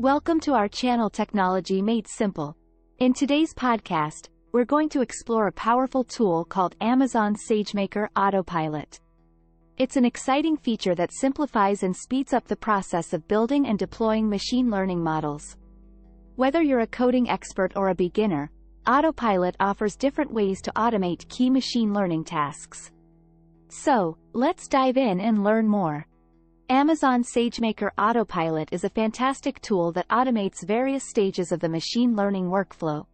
Welcome to our channel Technology Made Simple. In today's podcast, we're going to explore a powerful tool called Amazon SageMaker Autopilot. It's an exciting feature that simplifies and speeds up the process of building and deploying machine learning models. Whether you're a coding expert or a beginner, Autopilot offers different ways to automate key machine learning tasks. So, let's dive in and learn more. Amazon SageMaker Autopilot is a fantastic tool that automates various stages of the machine learning workflow.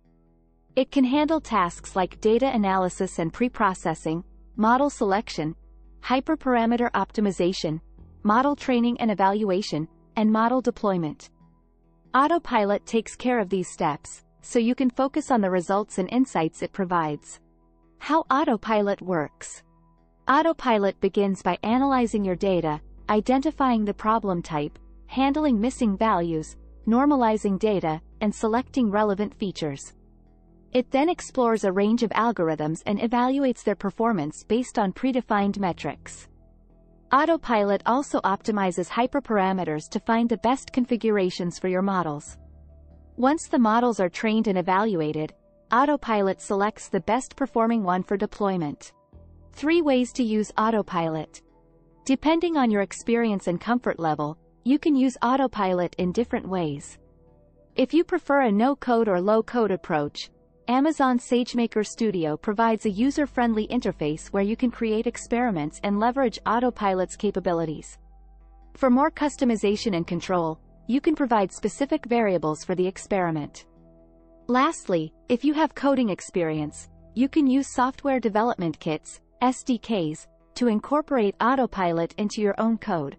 It can handle tasks like data analysis and pre-processing, model selection, hyperparameter optimization, model training and evaluation, and model deployment. Autopilot takes care of these steps, so you can focus on the results and insights it provides. How Autopilot works. Autopilot begins by analyzing your data, identifying the problem type, handling missing values, normalizing data, and selecting relevant features. It then explores a range of algorithms and evaluates their performance based on predefined metrics. Autopilot also optimizes hyperparameters to find the best configurations for your models. Once the models are trained and evaluated, Autopilot selects the best performing one for deployment. Three ways to use Autopilot. Depending on your experience and comfort level, you can use Autopilot in different ways. If you prefer a no-code or low-code approach, Amazon SageMaker Studio provides a user-friendly interface where you can create experiments and leverage Autopilot's capabilities. For more customization and control, you can provide specific variables for the experiment. Lastly, if you have coding experience, you can use software development kits, SDKs, to incorporate Autopilot into your own code.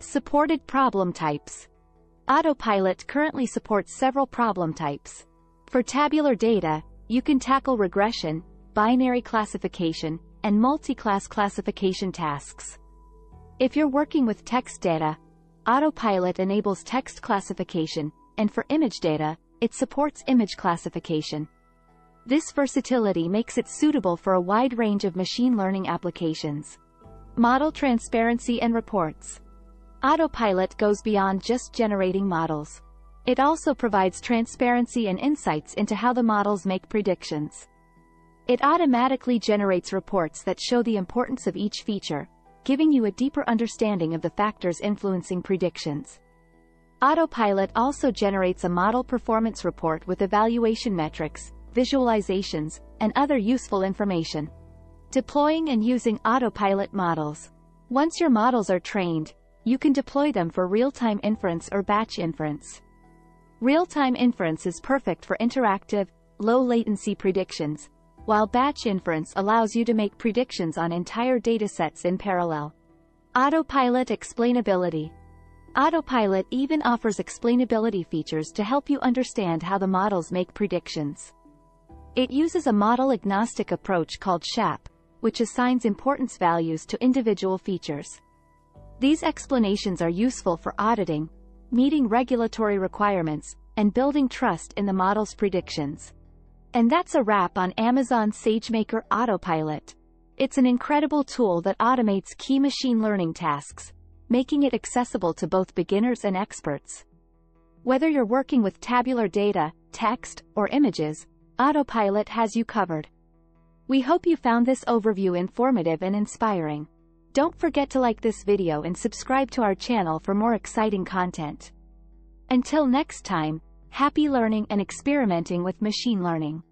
Supported problem types. Autopilot currently supports several problem types. For tabular data, you can tackle regression, binary classification, and multi-class classification tasks. If you're working with text data, Autopilot enables text classification, and for image data, it supports image classification. This versatility makes it suitable for a wide range of machine learning applications. Model transparency and reports. Autopilot goes beyond just generating models. It also provides transparency and insights into how the models make predictions. It automatically generates reports that show the importance of each feature, giving you a deeper understanding of the factors influencing predictions. Autopilot also generates a model performance report with evaluation metrics, visualizations, and other useful information. Deploying and using autopilot models. Once your models are trained, you can deploy them for real-time inference or batch inference. Real-time inference is perfect for interactive, low-latency predictions, while batch inference allows you to make predictions on entire datasets in parallel. Autopilot explainability. Autopilot even offers explainability features to help you understand how the models make predictions. It uses a model-agnostic approach called SHAP, which assigns importance values to individual features. These explanations are useful for auditing, meeting regulatory requirements, and building trust in the model's predictions. And that's a wrap on Amazon SageMaker Autopilot. It's an incredible tool that automates key machine learning tasks, making it accessible to both beginners and experts. Whether you're working with tabular data, text, or images, Autopilot has you covered. We hope you found this overview informative and inspiring. Don't forget to like this video and subscribe to our channel for more exciting content. Until next time, happy learning and experimenting with machine learning.